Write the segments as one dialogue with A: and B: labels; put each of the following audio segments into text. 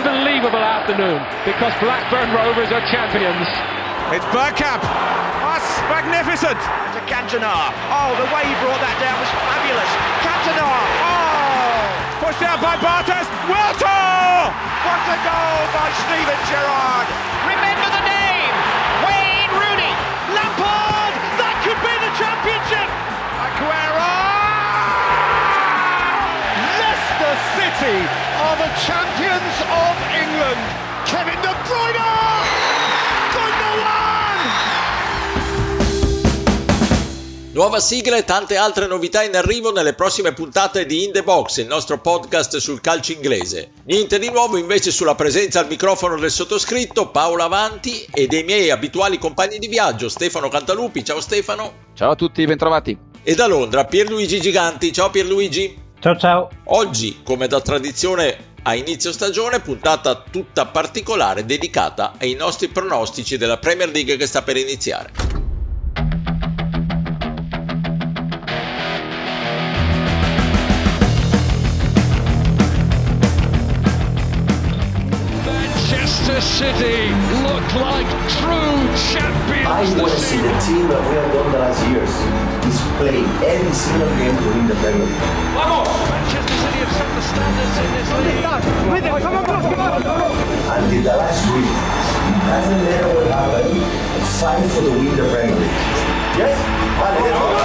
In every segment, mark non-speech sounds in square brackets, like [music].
A: Unbelievable afternoon because Blackburn Rovers are champions.
B: It's Burkamp. That's magnificent.
C: To Cantona. Oh, the way he brought that down was fabulous. Cantona. Oh!
B: Pushed out by Bartes. Wiltor!
C: What a goal by Steven Gerrard.
D: Remember the name. Wayne Rooney. Lampard. That could be the championship.
B: Aguero!
E: Leicester City are the champions of England. Kevin De Bruyne!
F: Nuova sigla e tante altre novità in arrivo nelle prossime puntate di In The Box, il nostro podcast sul calcio inglese. Niente di nuovo invece sulla presenza al microfono del sottoscritto Paolo Avanti e dei miei abituali compagni di viaggio Stefano Cantalupi. Ciao Stefano.
G: Ciao a tutti, bentrovati.
F: E da Londra Pierluigi Giganti. Ciao Pierluigi.
H: Ciao ciao.
F: Oggi, come da tradizione a inizio stagione, puntata tutta particolare dedicata ai nostri pronostici della Premier League che sta per iniziare.
A: Manchester City look like true champions.
I: I want to see the team that we have done the last years is play every single game to win the Premier League.
A: Manchester City have set the standards in this league.
I: Until the last week, it doesn't matter what happened, fight for the win the Premier League. Yes? Vale,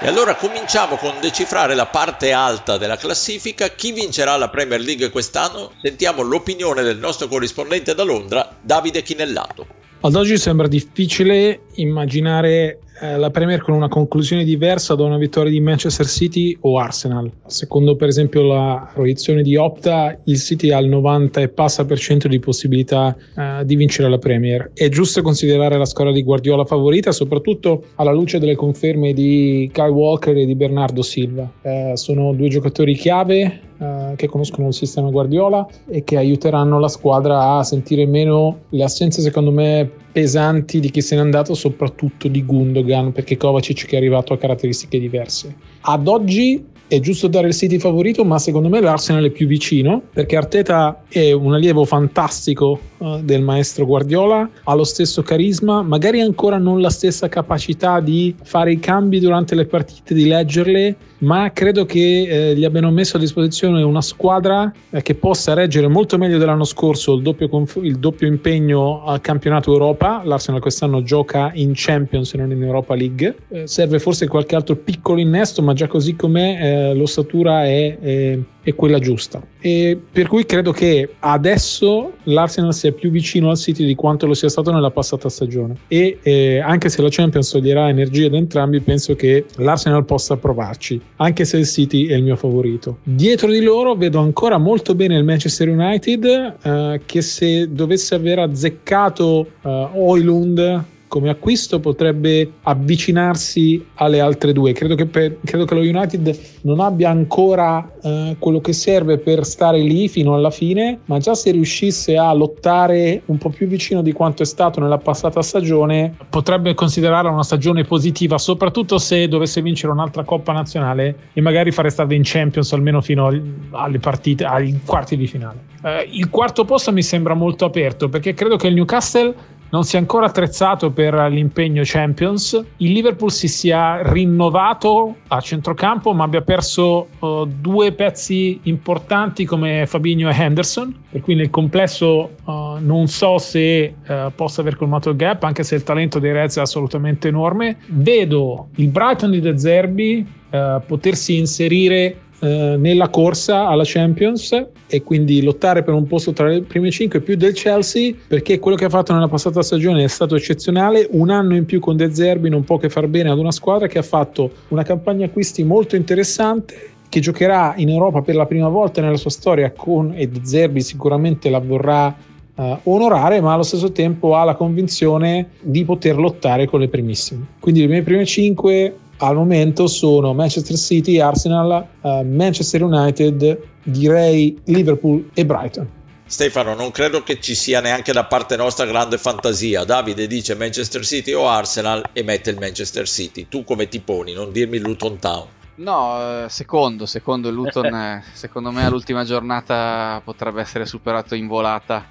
F: E allora cominciamo con decifrare la parte alta della classifica. Chi vincerà la Premier League quest'anno? Sentiamo l'opinione del nostro corrispondente da Londra, Davide Chinellato.
H: Ad oggi sembra difficile immaginare eh, la Premier con una conclusione diversa da una vittoria di Manchester City o Arsenal. Secondo per esempio la proiezione di Opta, il City ha il 90 e passa per cento di possibilità eh, di vincere la Premier. È giusto considerare la squadra di Guardiola favorita, soprattutto alla luce delle conferme di Kyle Walker e di Bernardo Silva. Eh, sono due giocatori chiave eh, che conoscono il sistema Guardiola e che aiuteranno la squadra a sentire meno le assenze secondo me pesanti di chi se n'è andato, soprattutto di Gundogan, perché Kovacic che è arrivato ha caratteristiche diverse. Ad oggi è giusto dare il City favorito, ma secondo me l'Arsenal è più vicino perché Arteta è un allievo fantastico del maestro Guardiola, ha lo stesso carisma, magari ancora non la stessa capacità di fare i cambi durante le partite, di leggerle, ma credo che eh, gli abbiano messo a disposizione una squadra eh, che possa reggere molto meglio dell'anno scorso il doppio, conf- il doppio impegno al campionato Europa. L'Arsenal quest'anno gioca in Champions e non in Europa League. Eh, serve forse qualche altro piccolo innesto, ma già così com'è eh, l'ossatura è, è, quella giusta. E per cui credo che adesso l'Arsenal sia più vicino al City di quanto lo sia stato nella passata stagione. E eh, anche se la Champions toglierà energia da entrambi, penso che l'Arsenal possa provarci, anche se il City è il mio favorito. Dietro di loro vedo ancora molto bene il Manchester United, eh, che se dovesse aver azzeccato eh, Oilund come acquisto potrebbe avvicinarsi alle altre due. Credo che, per, credo che lo United non abbia ancora eh, quello che serve per stare lì fino alla fine, ma già se riuscisse a lottare un po' più vicino di quanto è stato nella passata stagione, potrebbe considerarla una stagione positiva, soprattutto se dovesse vincere un'altra Coppa Nazionale e magari fare strada in Champions almeno fino alle partite, ai quarti di finale. Eh, il quarto posto mi sembra molto aperto perché credo che il Newcastle non sia ancora attrezzato per l'impegno Champions. Il Liverpool si sia rinnovato a centrocampo, ma abbia perso uh, due pezzi importanti come Fabinho e Henderson. Per cui nel complesso uh, non so se uh, possa aver colmato il gap, anche se il talento dei Reds è assolutamente enorme. Vedo il Brighton di De Zerbi potersi inserire eh, nella corsa alla Champions e quindi lottare per un posto tra le prime 5 più del Chelsea perché quello che ha fatto nella passata stagione è stato eccezionale. Un anno in più con De Zerbi non può che far bene ad una squadra che ha fatto una campagna acquisti molto interessante che giocherà in Europa per la prima volta nella sua storia con e De Zerbi sicuramente la vorrà uh, onorare ma allo stesso tempo ha la convinzione di poter lottare con le primissime. Quindi le mie prime 5 al momento sono Manchester City, Arsenal, uh, Manchester United, direi Liverpool e Brighton.
F: Stefano, non credo che ci sia neanche da parte nostra grande fantasia. Davide dice Manchester City o Arsenal e mette il Manchester City. Tu come ti poni? Non dirmi Luton Town.
G: No, eh, secondo, secondo Luton, [laughs] secondo me all'ultima giornata potrebbe essere superato in volata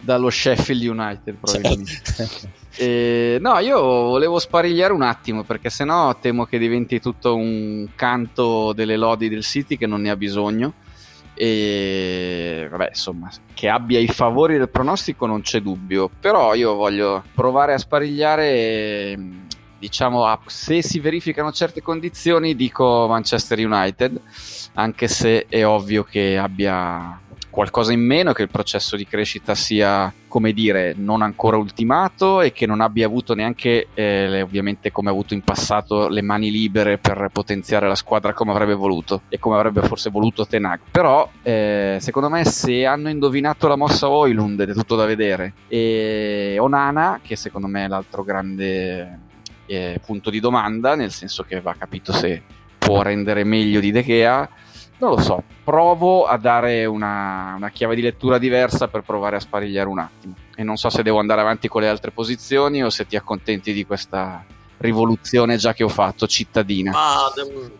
G: dallo Sheffield United probabilmente. Certo. [laughs] E, no, io volevo sparigliare un attimo perché sennò temo che diventi tutto un canto delle lodi del City che non ne ha bisogno. E vabbè, insomma, che abbia i favori del pronostico non c'è dubbio, però io voglio provare a sparigliare. Diciamo, se si verificano certe condizioni, dico Manchester United, anche se è ovvio che abbia qualcosa in meno, che il processo di crescita sia, come dire, non ancora ultimato e che non abbia avuto neanche, eh, ovviamente come ha avuto in passato, le mani libere per potenziare la squadra come avrebbe voluto e come avrebbe forse voluto Tenag. Però, eh, secondo me, se hanno indovinato la mossa Oilund, ed è tutto da vedere, e Onana, che secondo me è l'altro grande eh, punto di domanda, nel senso che va capito se può rendere meglio di De Gea non lo so, provo a dare una, una, chiave di lettura diversa per provare a sparigliare un attimo. E non so se devo andare avanti con le altre posizioni o se ti accontenti di questa rivoluzione già che ho fatto cittadina.
F: Ma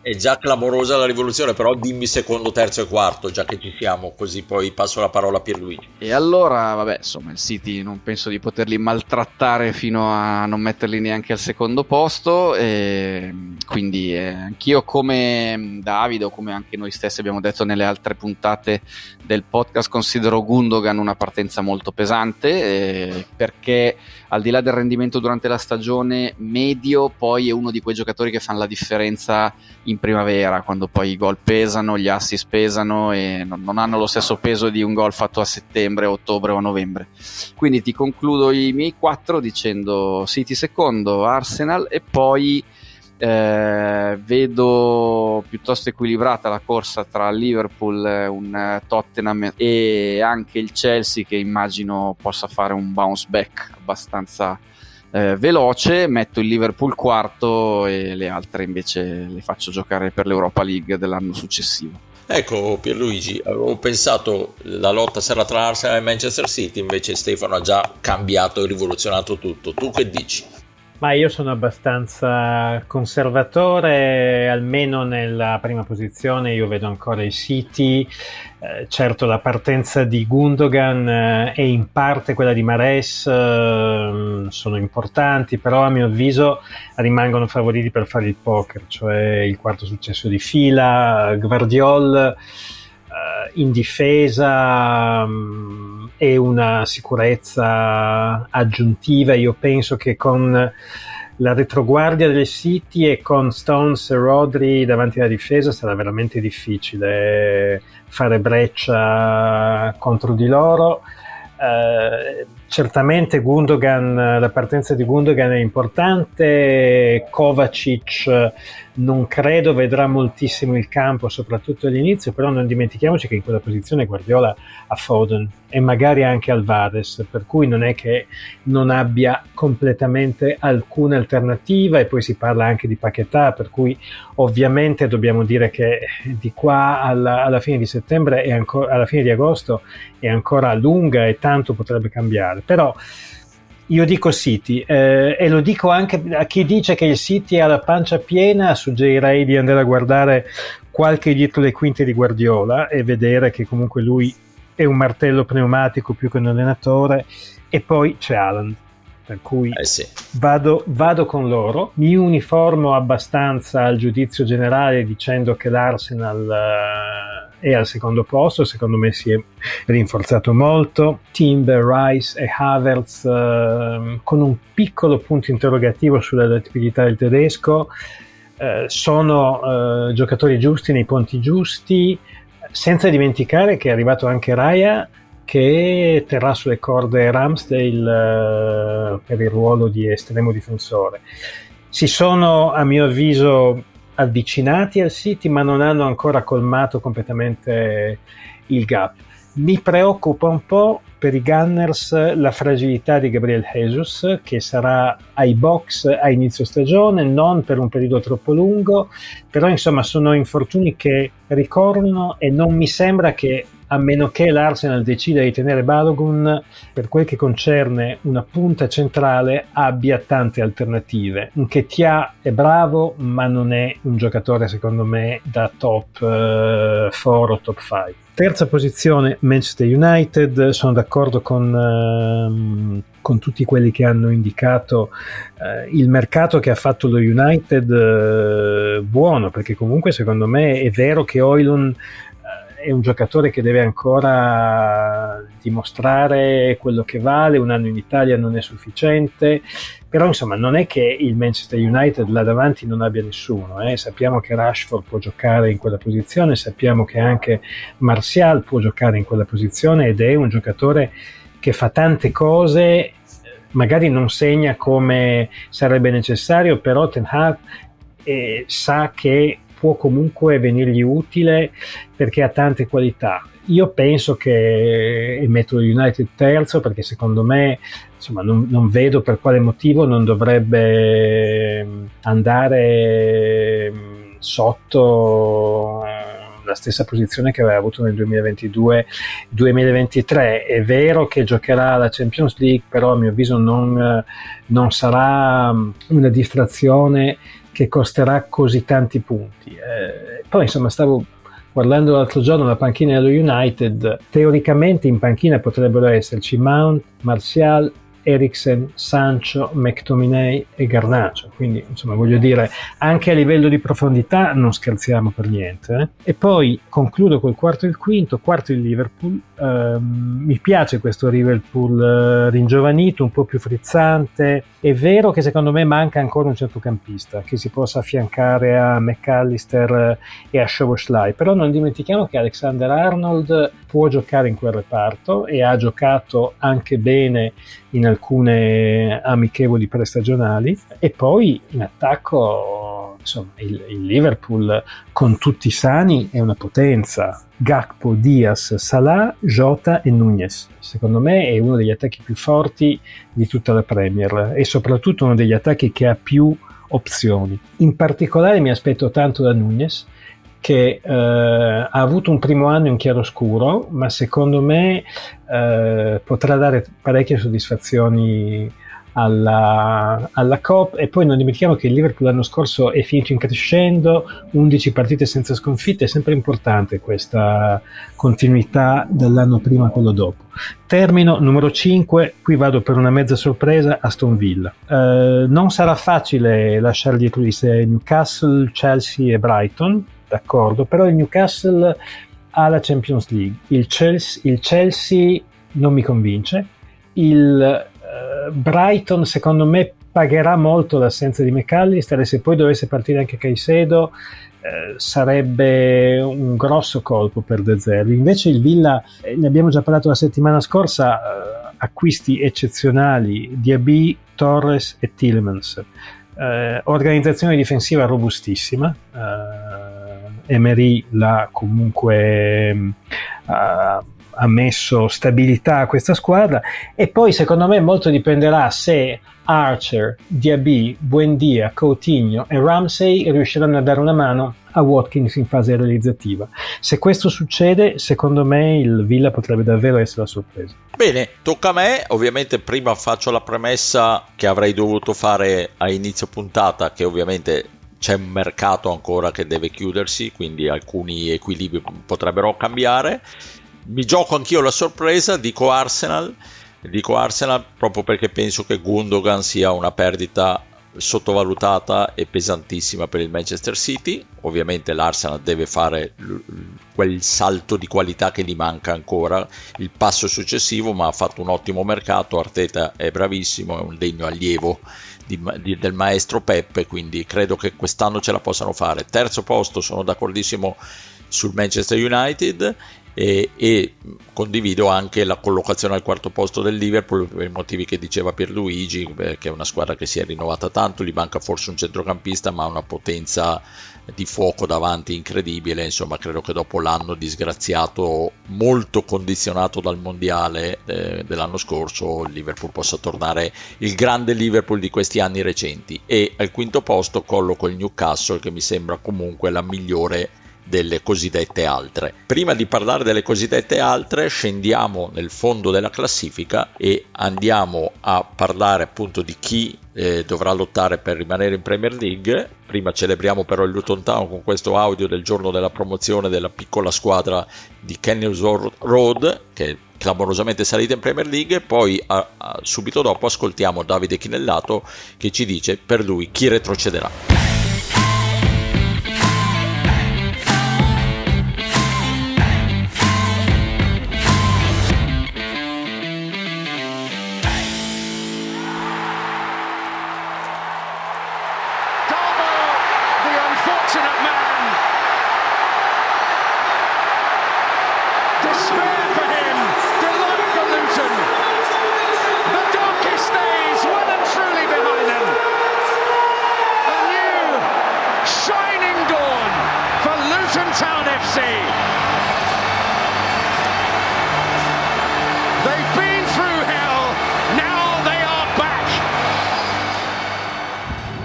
F: è già clamorosa la rivoluzione, però dimmi secondo, terzo e quarto, già che ci siamo, così poi passo la parola a Pierluigi.
G: E allora, vabbè, insomma, il City non penso di poterli maltrattare fino a non metterli neanche al secondo posto, e quindi eh, anch'io come Davide o come anche noi stessi abbiamo detto nelle altre puntate del podcast, considero Gundogan una partenza molto pesante, eh, perché al di là del rendimento durante la stagione medio, poi è uno di quei giocatori che fanno la differenza in primavera, quando poi i gol pesano, gli assist pesano e non, hanno lo stesso peso di un gol fatto a settembre, ottobre o novembre. Quindi ti concludo i miei quattro dicendo City secondo, Arsenal e poi eh, vedo piuttosto equilibrata la corsa tra Liverpool, un Tottenham e anche il Chelsea che immagino possa fare un bounce back abbastanza eh, veloce. Metto il Liverpool quarto e le altre invece le faccio giocare per l'Europa League dell'anno successivo.
F: Ecco Pierluigi, avevo pensato la lotta sarà tra Arsenal e Manchester City, invece Stefano ha già cambiato e rivoluzionato tutto. Tu che dici?
J: Ma io sono abbastanza conservatore, almeno nella prima posizione io vedo ancora i City, eh, certo la partenza di Gundogan eh, e in parte quella di Mares eh, sono importanti, però a mio avviso rimangono favoriti per fare il poker, cioè il quarto successo di fila, Guardiol eh, in difesa um, e una sicurezza aggiuntiva. Io penso che con la retroguardia del City e con Stones e Rodri davanti alla difesa sarà veramente difficile fare breccia contro di loro. Uh, certamente Gundogan, la partenza di Gundogan è importante, Kovacic non credo vedrà moltissimo il campo, soprattutto all'inizio, però non dimentichiamoci che in quella posizione Guardiola ha Foden e magari anche Alvarez, per cui non è che non abbia completamente alcuna alternativa e poi si parla anche di Paquetà, per cui ovviamente dobbiamo dire che di qua alla, alla fine di settembre e alla fine di agosto è ancora lunga e tanto potrebbe cambiare, però io dico City eh, e lo dico anche a chi dice che il City ha la pancia piena, suggerirei di andare a guardare qualche dietro le quinte di Guardiola e vedere che comunque lui è un martello pneumatico più che un allenatore e poi c'è Alan per cui
F: eh sì.
J: vado, vado, con loro, mi uniformo abbastanza al giudizio generale dicendo che l'Arsenal uh, è al secondo posto, secondo me si è rinforzato molto, Timber, Rice e Havertz uh, con un piccolo punto interrogativo sull'adattabilità del tedesco, eh, sono eh, giocatori giusti nei ponti giusti, senza dimenticare che è arrivato anche Raya che terrà sulle corde Ramsdale eh, per il ruolo di estremo difensore. Si sono, a mio avviso, avvicinati al City, ma non hanno ancora colmato completamente il gap. Mi preoccupa un po' per i Gunners la fragilità di Gabriel Jesus, che sarà ai box a inizio stagione, non per un periodo troppo lungo, però insomma sono infortuni che ricorrono e non mi sembra che a meno che l'Arsenal decida di tenere Balogun, per quel che concerne una punta centrale, abbia tante alternative. Un Ketia è bravo, ma non è un giocatore, secondo me, da top uh, 4 o top 5. Terza posizione Manchester United, sono d'accordo con, uh, con tutti quelli che hanno indicato uh, il mercato che ha fatto lo United uh, buono, perché comunque secondo me è vero che Oilun è un giocatore che deve ancora dimostrare quello che vale, un anno in Italia non è sufficiente, però insomma non è che il Manchester United là davanti non abbia nessuno, eh? sappiamo che Rashford può giocare in quella posizione, sappiamo che anche Martial può giocare in quella posizione ed è un giocatore che fa tante cose, magari non segna come sarebbe necessario, però Ten Hag eh, sa che può comunque venirgli utile perché ha tante qualità. Io penso che metto United terzo perché secondo me insomma, non, non, vedo per quale motivo non dovrebbe andare sotto la stessa posizione che aveva avuto nel 2022-2023. È vero che giocherà la Champions League, però a mio avviso non, non sarà una distrazione che costerà così tanti punti. Eh, poi insomma stavo guardando l'altro giorno la panchina dello United, teoricamente in panchina potrebbero esserci Mount, Martial, Eriksen, Sancho, McTominay e Garnacio. Quindi, insomma, voglio dire, anche a livello di profondità non scherziamo per niente. Eh? E poi concludo col quarto e il quinto, quarto il Liverpool. Um, mi piace questo Liverpool uh, ringiovanito, un po' più frizzante. È vero che secondo me manca ancora un centrocampista che si possa affiancare a McAllister e a Szoboszlai, però non dimentichiamo che Alexander Arnold può giocare in quel reparto e ha giocato anche bene in alcune amichevoli prestagionali e poi in attacco insomma il, il Liverpool con tutti sani è una potenza Gakpo, Diaz, Salah, Jota e Nunez. Secondo me è uno degli attacchi più forti di tutta la Premier e soprattutto uno degli attacchi che ha più opzioni. In particolare mi aspetto tanto da Nunez che eh, ha avuto un primo anno in chiaroscuro, ma secondo me eh, potrà dare parecchie soddisfazioni alla, alla COP e poi non dimentichiamo che il Liverpool l'anno scorso è finito in crescendo 11 partite senza sconfitte. È sempre importante questa continuità dall'anno prima a quello dopo. Termino numero 5 qui vado per una mezza sorpresa Aston Villa. Eh, non sarà facile lasciare dietro di sé Newcastle, Chelsea e Brighton d'accordo, però il Newcastle ha la Champions League, il Chelsea, il Chelsea non mi convince, il uh, Brighton secondo me pagherà molto l'assenza di McAllister e se poi dovesse partire anche Caicedo eh, sarebbe un grosso colpo per De Zerbi. Invece il Villa, eh, ne abbiamo già parlato la settimana scorsa, eh, acquisti eccezionali, Diaby, Torres e Tillemans. Eh, organizzazione difensiva robustissima, Emery l'ha comunque uh, ha messo stabilità a questa squadra e poi secondo me molto dipenderà se Archer, Diaby, Buendia, Coutinho e Ramsey riusciranno a dare una mano a Watkins in fase realizzativa. Se questo succede, secondo me il Villa potrebbe davvero essere la sorpresa.
F: Bene, tocca a me. Ovviamente prima faccio la premessa che avrei dovuto fare a inizio puntata, che ovviamente c'è un mercato ancora che deve chiudersi, quindi alcuni equilibri potrebbero cambiare. Mi gioco anch'io la sorpresa, dico Arsenal, dico Arsenal proprio perché penso che Gundogan sia una perdita sottovalutata e pesantissima per il Manchester City. Ovviamente l'Arsenal deve fare quel salto di qualità che gli manca ancora, il passo successivo, ma ha fatto un ottimo mercato. Arteta è bravissimo, è un degno allievo di, di, del maestro Peppe, quindi credo che quest'anno ce la possano fare. Terzo posto, sono d'accordissimo sul Manchester United e, e, condivido anche la collocazione al quarto posto del Liverpool per i motivi che diceva Pierluigi, che è una squadra che si è rinnovata tanto, gli manca forse un centrocampista ma ha una potenza di fuoco davanti incredibile, insomma credo che dopo l'anno disgraziato molto condizionato dal mondiale eh, dell'anno scorso il Liverpool possa tornare il grande Liverpool di questi anni recenti. E al quinto posto colloco il Newcastle che mi sembra comunque la migliore delle cosiddette altre. Prima di parlare delle cosiddette altre, scendiamo nel fondo della classifica e andiamo a parlare appunto di chi eh, dovrà lottare per rimanere in Premier League. Prima celebriamo però il Luton Town con questo audio del giorno della promozione della piccola squadra di Kenilworth Road che è clamorosamente salita in Premier League. Poi a, a, subito dopo ascoltiamo Davide Chinellato che ci dice per lui chi retrocederà.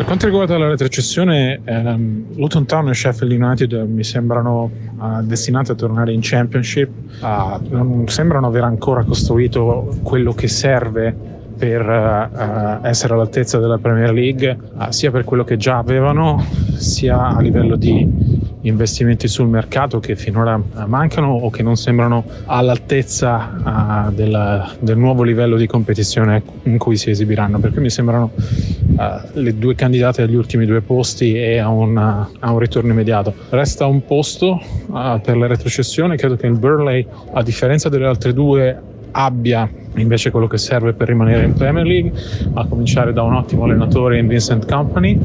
H: Quanto riguarda la retrocessione, ehm, Luton Town e Sheffield United mi sembrano uh, destinati a tornare in Championship. Uh, non sembrano aver ancora costruito quello che serve per uh, essere all'altezza della Premier League, sia per quello che già avevano, sia a livello di investimenti sul mercato che finora mancano o che non sembrano all'altezza uh, del, del, nuovo livello di competizione in cui si esibiranno, perché mi sembrano uh, le due candidate agli ultimi due posti e a un, a un ritorno immediato. Resta un posto uh, per la retrocessione, credo che il Burley, a differenza delle altre due, abbia invece quello che serve per rimanere in Premier League, a cominciare da un ottimo allenatore in Vincent Company.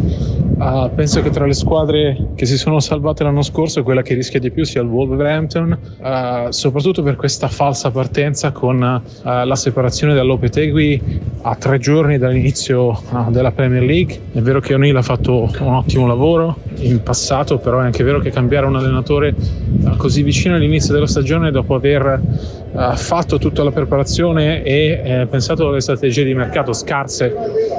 H: Uh, penso che tra le squadre che si sono salvate l'anno scorso quella che rischia di più sia il Wolverhampton, uh, soprattutto per questa falsa partenza con uh, la separazione dall'Opetegui a tre giorni dall'inizio della Premier League. È vero che O'Neill ha fatto un ottimo lavoro in passato, però è anche vero che cambiare un allenatore così vicino all'inizio della stagione dopo aver fatto tutta la preparazione e eh, pensato alle strategie di mercato scarse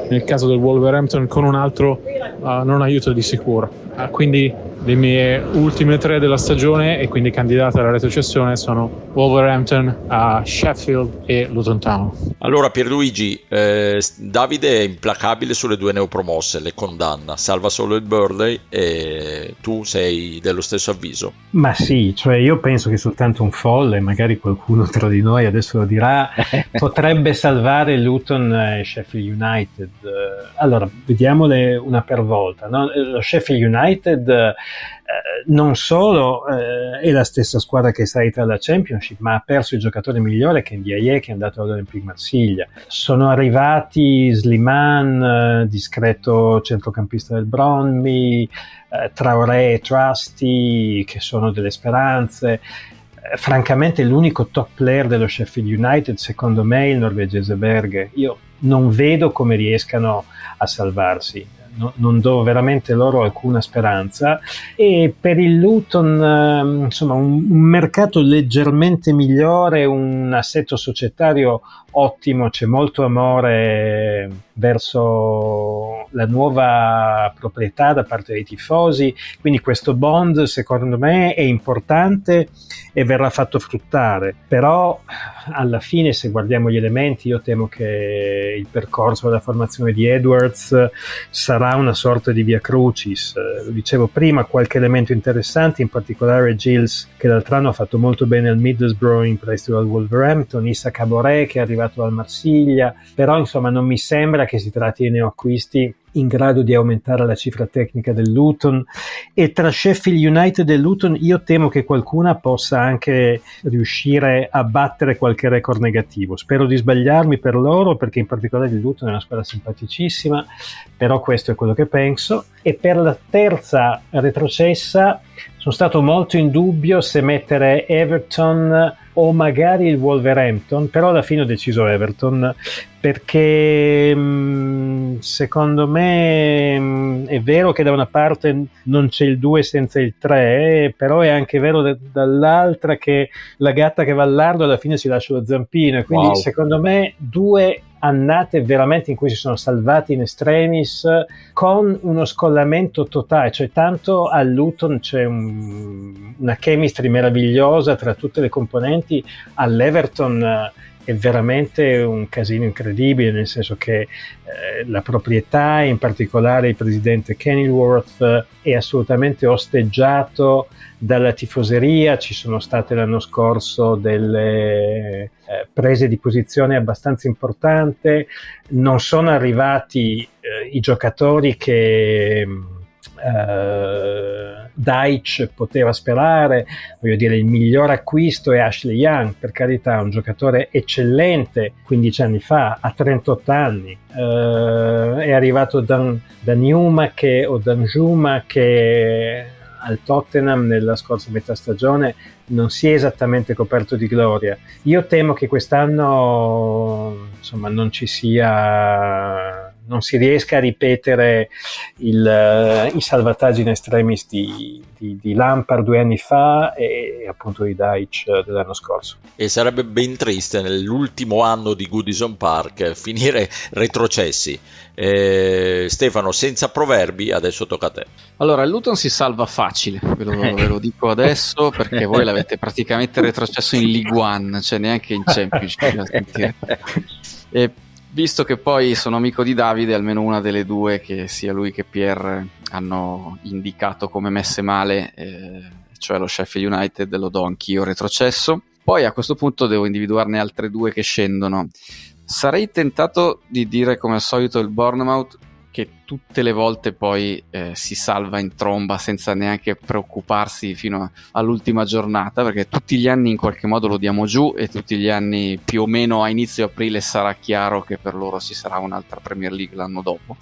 H: nel caso del Wolverhampton con un altro uh, non aiuta di sicuro. Uh, quindi le mie ultime tre della stagione e quindi candidate alla retrocessione sono Wolverhampton, uh, Sheffield e Luton Town.
F: Allora Pierluigi, eh, Davide è implacabile sulle due neopromosse, le condanna, salva solo il Burley e tu sei dello stesso avviso.
J: Ma sì, cioè io penso che soltanto un folle, magari qualcuno tra di noi adesso lo dirà, [laughs] potrebbe salvare Luton e Sheffield United. Allora, vediamole una per volta. No? Lo Sheffield United non solo eh, è la stessa squadra che è salita alla Championship, ma ha perso il giocatore migliore che è Ndiaye che è andato all'Olympique Marsiglia. Sono arrivati Sliman, eh, discreto centrocampista del Bronmi, eh, Traoré e Trusty che sono delle speranze. Eh, francamente l'unico top player dello Sheffield United secondo me è il norvegese Berge. Io non vedo come riescano a salvarsi no, non do veramente loro alcuna speranza. E per il Luton eh, insomma un, un, mercato leggermente migliore un assetto societario ottimo c'è molto amore verso la nuova proprietà da parte dei tifosi quindi questo bond secondo me è importante e verrà fatto fruttare. Però alla fine se guardiamo gli elementi io temo che il percorso della formazione di Edwards sarà una sorta di via crucis. Lo dicevo prima qualche elemento interessante in particolare Gilles che l'altro anno ha fatto molto bene al Middlesbrough in prestito al Wolverhampton Issa Caboret che è arrivato al Marsiglia però insomma non mi sembra che si tratti di neoacquisti in grado di aumentare la cifra tecnica del Luton e tra Sheffield United e Luton io temo che qualcuna possa anche riuscire a battere qualche record negativo. Spero di sbagliarmi per loro perché in particolare il Luton è una squadra simpaticissima, però questo è quello che penso. E per la terza retrocessa sono stato molto in dubbio se mettere Everton o magari il Wolverhampton, però alla fine ho deciso Everton perché mm, secondo me mm, è vero che da una parte non c'è il 2 senza il 3, però è anche vero dall'altra che la gatta che va al lardo alla fine si lascia lo zampino, quindi wow. secondo me due annate veramente in cui si sono salvati in extremis con uno scollamento totale, cioè tanto a Luton c'è un, una chemistry meravigliosa tra tutte le componenti, all'Everton è veramente un casino incredibile, nel senso che eh, la proprietà, in particolare il presidente Kenilworth, è assolutamente osteggiato dalla tifoseria, ci sono state l'anno scorso delle eh, prese di posizione abbastanza importanti, non sono arrivati eh, i giocatori che Uh, Deitch poteva sperare, voglio dire, il miglior acquisto è Ashley Young, per carità, un giocatore eccellente 15 anni fa, a 38 anni, uh, è arrivato da, da Newma che, o da Njuma che al Tottenham nella scorsa metà stagione non si è esattamente coperto di gloria. Io temo che quest'anno insomma, non ci sia non si riesca a ripetere il, uh, i salvataggi in estremis di, di, di, Lampard due anni fa e, appunto di Deitch dell'anno scorso.
F: E sarebbe ben triste nell'ultimo anno di Goodison Park [laughs] finire retrocessi. Eh, Stefano, senza proverbi, adesso tocca a te.
G: Allora, il Luton si salva facile, ve lo, ve lo dico [laughs] adesso, perché voi l'avete praticamente retrocesso in League One, cioè neanche in Championship. [laughs] e visto che poi sono amico di Davide, almeno una delle due, che sia lui che Pierre hanno indicato come messe male, eh, cioè lo Sheffield United, lo do anch'io retrocesso. Poi a questo punto devo individuarne altre due che scendono. Sarei tentato di dire come al solito il Bournemouth che tutte le volte poi eh, si salva in tromba senza neanche preoccuparsi fino all'ultima giornata, perché tutti gli anni in qualche modo lo diamo giù e tutti gli anni più o meno a inizio aprile sarà chiaro che per loro ci sarà un'altra Premier League l'anno dopo.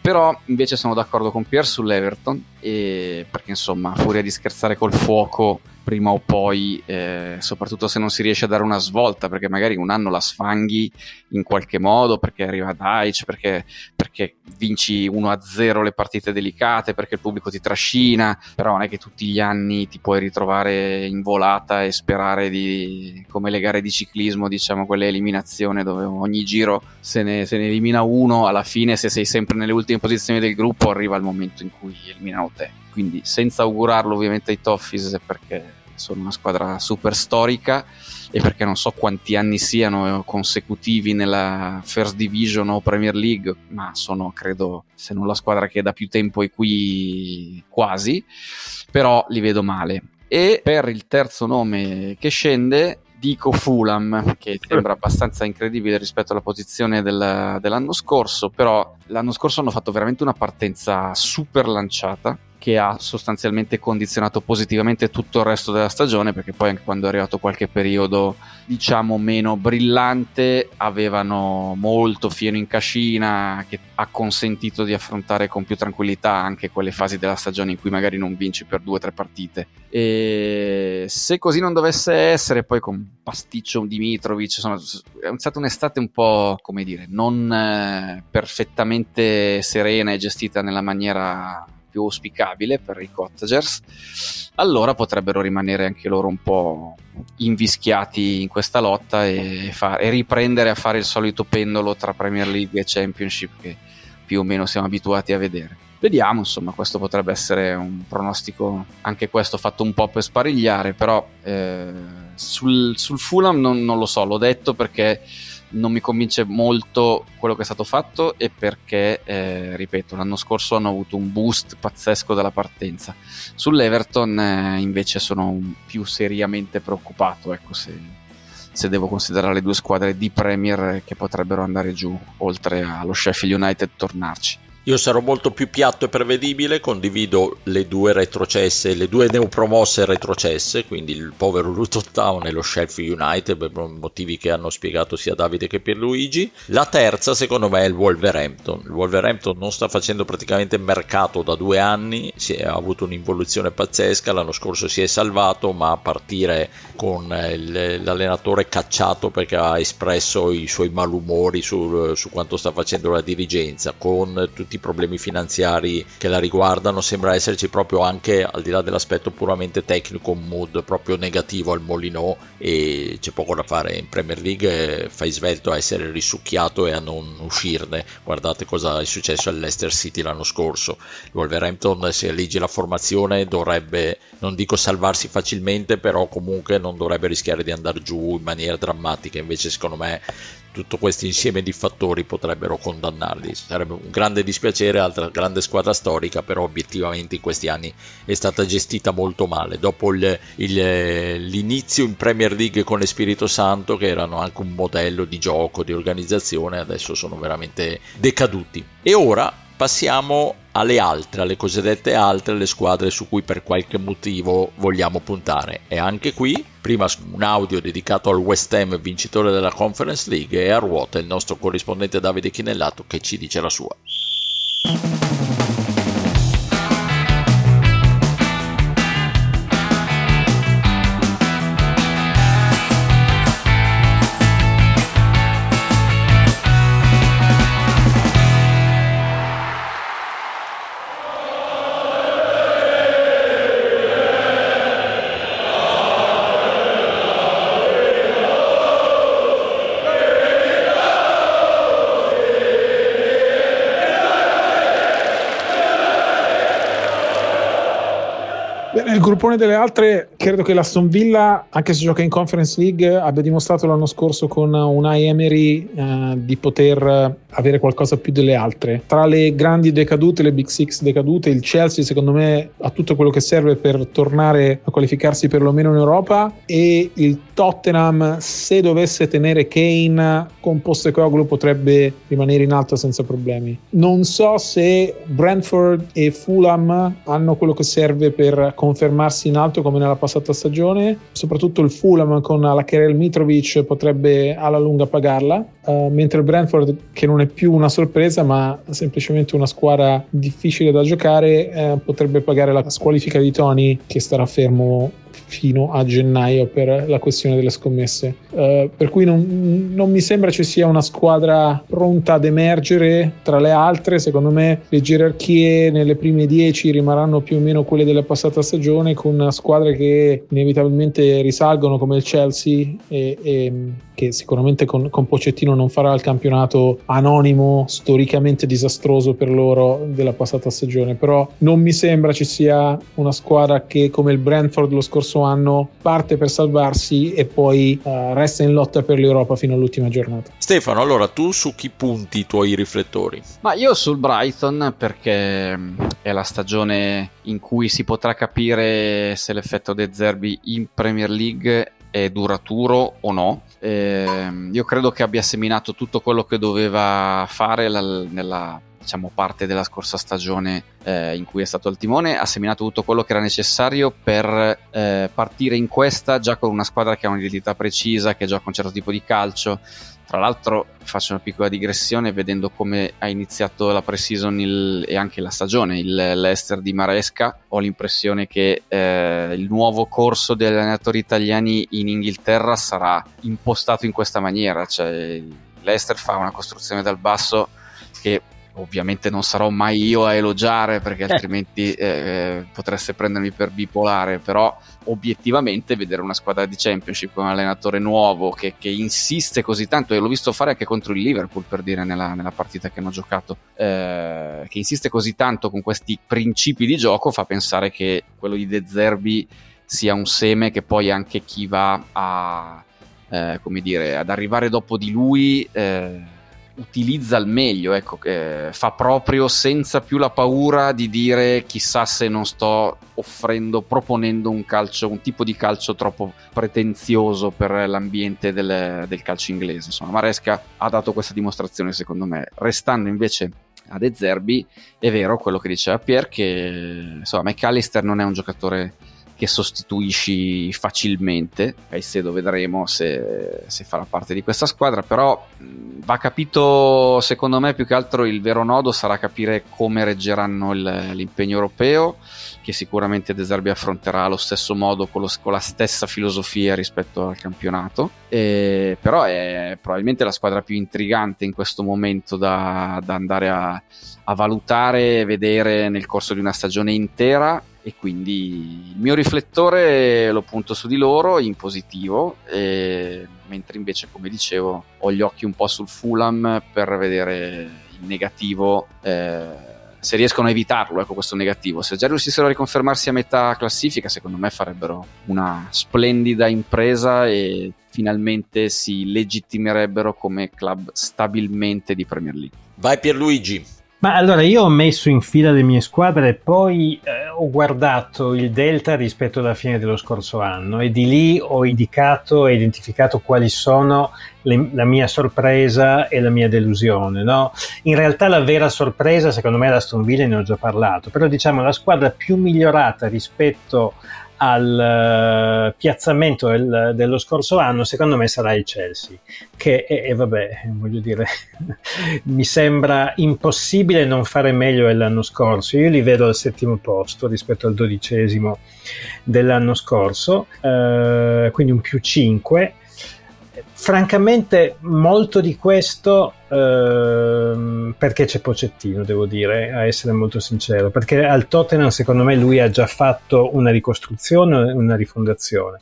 G: Però invece sono d'accordo con Pierre sull'Everton, e, perché insomma, a furia di scherzare col fuoco prima o poi, eh, soprattutto se non si riesce a dare una svolta, perché magari un anno la sfanghi in qualche modo, perché arriva Daic, perché, perché vinci 1-0 le partite delicate, perché il pubblico ti trascina, però non è che tutti gli anni ti puoi ritrovare in volata e sperare di, come le gare di ciclismo, diciamo, quelle eliminazioni dove ogni giro se ne, se ne elimina uno, alla fine se sei sempre nelle ultime posizioni del gruppo arriva il momento in cui eliminano te quindi senza augurarlo ovviamente ai Toffees perché sono una squadra super storica e perché non so quanti anni siano consecutivi nella First Division o Premier League, ma sono credo se non la squadra che da più tempo è qui quasi, però li vedo male. E per il terzo nome che scende dico Fulham, che sembra [laughs] abbastanza incredibile rispetto alla posizione del, dell'anno scorso, però l'anno scorso hanno fatto veramente una partenza super lanciata che ha sostanzialmente condizionato positivamente tutto il resto della stagione perché poi anche quando è arrivato qualche periodo diciamo meno brillante avevano molto fieno in cascina che ha consentito di affrontare con più tranquillità anche quelle fasi della stagione in cui magari non vinci per due o tre partite. E se così non dovesse essere poi con Pasticcio Dimitrovic insomma, è stata un'estate un po' come dire non eh, perfettamente serena e gestita nella maniera più auspicabile per i Cottagers, allora potrebbero rimanere anche loro un po' invischiati in questa lotta e, fa- e riprendere a fare il solito pendolo tra Premier League e Championship che più o meno siamo abituati a vedere. Vediamo, insomma, questo potrebbe essere un pronostico, anche questo fatto un po' per sparigliare, però eh, sul, sul Fulham non, non, lo so, l'ho detto perché non mi convince molto quello che è stato fatto e perché, eh, ripeto, l'anno scorso hanno avuto un boost pazzesco dalla partenza. Sull'Everton eh, invece sono più seriamente preoccupato, ecco, se, se, devo considerare le due squadre di Premier che potrebbero andare giù, oltre allo Sheffield United tornarci.
F: Io sarò molto più piatto e prevedibile, condivido le due retrocesse, le due neopromosse retrocesse, quindi il povero Luton Town e lo Sheffield United per motivi che hanno spiegato sia Davide che Pierluigi. La terza secondo me è il Wolverhampton. Il Wolverhampton non sta facendo praticamente mercato da due anni, è, ha avuto un'involuzione pazzesca, l'anno scorso si è salvato, ma a partire con il, l'allenatore cacciato perché ha espresso i suoi malumori su, su quanto sta facendo la dirigenza, con tutti tutti i problemi finanziari che la riguardano, sembra esserci proprio anche al di là dell'aspetto puramente tecnico un mood proprio negativo al Molino e c'è poco da fare in Premier League, fai svelto a essere risucchiato e a non uscirne. Guardate cosa è successo all'Leicester City l'anno scorso. Il Wolverhampton, se leggi la formazione, dovrebbe, non dico salvarsi facilmente, però comunque non dovrebbe rischiare di andare giù in maniera drammatica. Invece, secondo me, tutto questo insieme di fattori potrebbero condannarli. Sarebbe un grande dispiacere, altra grande squadra storica, però obiettivamente in questi anni è stata gestita molto male. Dopo il, il, l'inizio in Premier League con l'Espirito Santo, che erano anche un modello di gioco, di organizzazione, adesso sono veramente decaduti. E ora passiamo alle altre, alle cosiddette altre, le squadre su cui per qualche motivo vogliamo puntare. E anche qui, prima un audio dedicato al West Ham vincitore della Conference League e a ruota il nostro corrispondente Davide Chinellato che ci dice la sua.
H: Nel gruppone delle altre, credo che l'Aston Villa, anche se gioca in Conference League, abbia dimostrato l'anno scorso con un Emery eh, di poter avere qualcosa più delle altre. Tra le grandi decadute, le Big Six decadute, il Chelsea secondo me ha tutto quello che serve per tornare a qualificarsi perlomeno in Europa e il Tottenham, se dovesse tenere Kane con Postecoglou, potrebbe rimanere in alto senza problemi. Non so se Brentford e Fulham hanno quello che serve per confermarsi in alto come nella passata stagione, soprattutto il Fulham con la Kerel Mitrovic potrebbe alla lunga pagarla, uh, mentre il Brentford che non è più una sorpresa ma semplicemente una squadra difficile da giocare eh, potrebbe pagare la squalifica di Tony che starà fermo fino a gennaio per la questione delle scommesse. Uh, per cui non, non, mi sembra ci sia una squadra pronta ad emergere tra le altre. Secondo me le gerarchie nelle prime dieci rimarranno più o meno quelle della passata stagione, con squadre che inevitabilmente risalgono come il Chelsea e, e che sicuramente con, con Pocettino non farà il campionato anonimo, storicamente disastroso per loro della passata stagione. Però non mi sembra ci sia una squadra che come il Brentford lo scorso anno parte per salvarsi e poi uh, resta in lotta per l'Europa fino all'ultima giornata.
F: Stefano, allora tu su chi punti i tuoi riflettori?
G: Ma io sul Brighton perché è la stagione in cui si potrà capire se l'effetto De Zerbi in Premier League è duraturo o no. Eh, io credo che abbia seminato tutto quello che doveva fare la, nella diciamo, parte della scorsa stagione eh, in cui è stato al timone, ha seminato tutto quello che era necessario per eh, partire in questa già con una squadra che ha un'identità precisa, che gioca un certo tipo di calcio. Tra l'altro faccio una piccola digressione vedendo come ha iniziato la pre-season il, e anche la stagione il Leicester di Maresca ho l'impressione che eh, il nuovo corso degli allenatori italiani in Inghilterra sarà impostato in questa maniera cioè Leicester fa una costruzione dal basso che ovviamente non sarò mai io a elogiare perché eh. altrimenti eh, potreste prendermi per bipolare, però obiettivamente vedere una squadra di championship con un allenatore nuovo che, che insiste così tanto, e l'ho visto fare anche contro il Liverpool per dire nella, nella partita che hanno giocato, eh, che insiste così tanto con questi principi di gioco, fa pensare che quello di De Zerbi sia un seme che poi anche chi va a, eh, come dire, ad arrivare dopo di lui eh, utilizza al meglio, ecco, eh, fa proprio senza più la paura di dire chissà se non sto offrendo, proponendo un calcio, un tipo di calcio troppo pretenzioso per l'ambiente del, del calcio inglese. Insomma, Maresca ha dato questa dimostrazione secondo me, restando invece a De Zerbi, è vero quello che diceva Pier che insomma, McAllister non è un giocatore che sostituisci facilmente. Caicedo vedremo se, se, farà parte di questa squadra, però va capito, secondo me, più che altro il vero nodo sarà capire come reggeranno il, l'impegno europeo, che sicuramente De Zerbi affronterà allo stesso modo, con, lo, con la stessa filosofia rispetto al campionato, e, però è probabilmente la squadra più intrigante in questo momento da, da andare a, a valutare e vedere nel corso di una stagione intera e quindi il mio riflettore lo punto su di loro in positivo, e, mentre invece, come dicevo, ho gli occhi un po' sul Fulham per vedere il negativo. Eh, se riescono a evitarlo, ecco questo negativo. Se già riuscissero a riconfermarsi a metà classifica, secondo me farebbero una splendida impresa e finalmente si legittimerebbero come club stabilmente di Premier League.
F: Vai Pierluigi.
J: Ma allora io ho messo in fila le mie squadre e poi eh, ho guardato il delta rispetto alla fine dello scorso anno e di lì ho indicato e identificato quali sono le, la mia sorpresa e la mia delusione. No? In realtà la vera sorpresa secondo me è la Aston Villa, ne ho già parlato, però diciamo la squadra più migliorata rispetto al uh, piazzamento del, dello scorso anno, secondo me sarà il Chelsea, che e vabbè, voglio dire, [laughs] mi sembra impossibile non fare meglio dell'anno scorso. Io li vedo al settimo posto rispetto al dodicesimo dell'anno scorso, uh, quindi un più 5 francamente molto di questo ehm, perché c'è Pocettino devo dire a essere molto sincero. Perché al Tottenham secondo me lui ha già fatto una ricostruzione una rifondazione.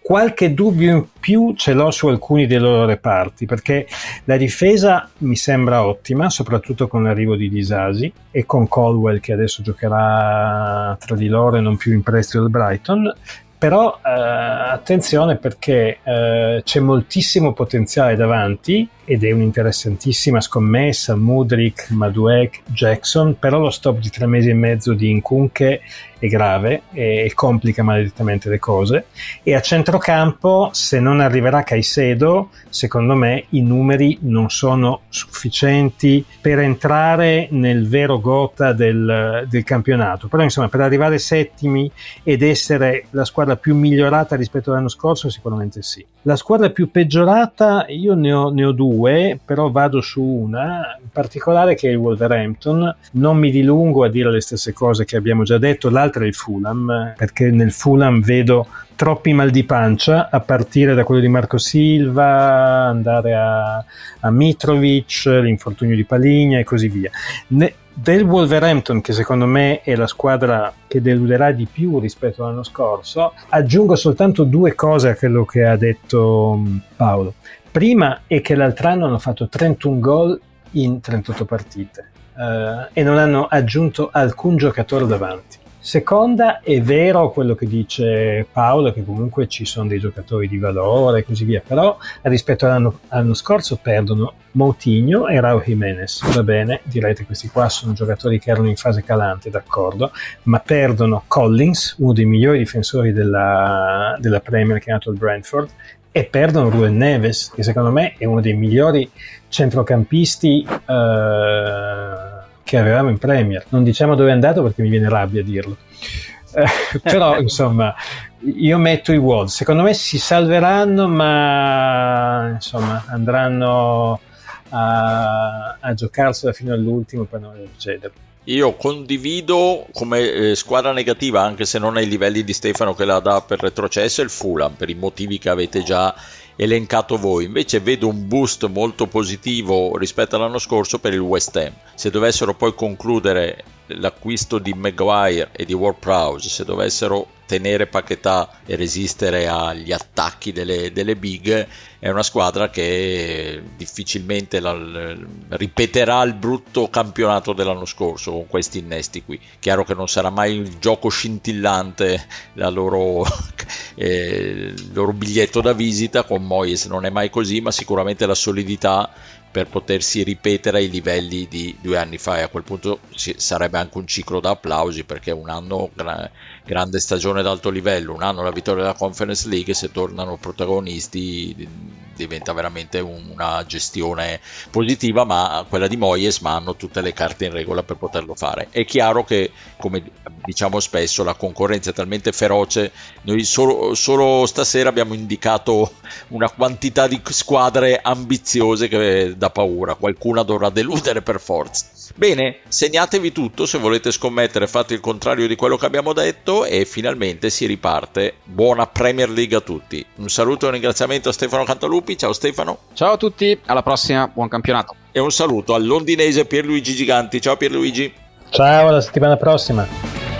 J: Qualche dubbio in più ce l'ho su alcuni dei loro reparti perché la difesa mi sembra ottima soprattutto con l'arrivo di Disasi e con Colwell che adesso giocherà tra di loro e non più in prestito al Brighton però eh, attenzione perché eh, c'è moltissimo potenziale davanti ed è un'interessantissima scommessa Mudrik, Maduek, Jackson però lo stop di tre mesi e mezzo di Inkunke è grave e complica maledettamente le cose. E a centrocampo se non arriverà Caicedo secondo me i numeri non sono sufficienti per entrare nel vero gota del, del campionato. Però insomma per arrivare settimi ed essere la squadra più migliorata rispetto all'anno scorso sicuramente sì. La squadra più peggiorata io ne ho, ne ho due però vado su una in particolare che è il Wolverhampton non mi dilungo a dire le stesse cose che abbiamo già detto la l'altra è il Fulham, perché nel Fulham vedo troppi mal di pancia, a partire da quello di Marco Silva, andare a, a Mitrovic, l'infortunio di Paligna e così via. Ne, del Wolverhampton, che secondo me è la squadra che deluderà di più rispetto all'anno scorso, aggiungo soltanto due cose a quello che ha detto Paolo. Prima è che l'altro anno hanno fatto 31 gol in 38 partite uh, e non hanno aggiunto alcun giocatore davanti. Seconda, è vero quello che dice Paolo, che comunque ci sono dei giocatori di valore e così via, però rispetto all'anno, all'anno scorso perdono Moutinho e Raul Jimenez. Va bene, direte questi qua sono giocatori che erano in fase calante, d'accordo, ma perdono Collins, uno dei migliori difensori della, della Premier che è nato il Brentford, e perdono Ruel Neves, che secondo me è uno dei migliori centrocampisti. Eh, che avevamo in Premier. Non diciamo dove è andato perché mi viene rabbia a dirlo. Eh, [laughs] però [laughs] insomma io metto i Wolves secondo me si salveranno ma insomma andranno a, a giocarsela fino all'ultimo per non succedere
F: io condivido come eh, squadra negativa, anche se non ai livelli di Stefano che la dà per retrocesso, il Fulham per i motivi che avete già elencato voi. Invece vedo un boost molto positivo rispetto all'anno scorso per il West Ham. Se dovessero poi concludere l'acquisto di Maguire e di Ward Prowse, se dovessero tenere Paquetà e resistere agli attacchi delle, delle big, è una squadra che difficilmente la, ripeterà il brutto campionato dell'anno scorso con questi innesti qui. Chiaro che non sarà mai il gioco scintillante la loro, [laughs] eh, il loro biglietto da visita con Moyes, non è mai così, ma sicuramente la solidità per potersi ripetere ai livelli di due anni fa e a quel punto sarebbe anche un ciclo da applausi perché un anno gra- grande stagione d'alto livello, un anno la vittoria della Conference League se tornano protagonisti diventa veramente una gestione positiva, ma quella di Moyes, ma hanno tutte le carte in regola per poterlo fare. È chiaro che, come diciamo spesso, la concorrenza è talmente feroce, noi solo, solo stasera abbiamo indicato una quantità di squadre ambiziose che dà paura, qualcuna dovrà deludere per forza. Bene, segnatevi tutto, se volete scommettere fate il contrario di quello che abbiamo detto e finalmente si riparte. Buona Premier League a tutti. Un saluto e un ringraziamento a Stefano Cantalupi, ciao Stefano.
G: Ciao a tutti, alla prossima, buon campionato.
F: E un saluto al londinese Pierluigi Giganti, ciao Pierluigi.
J: Ciao, alla settimana prossima.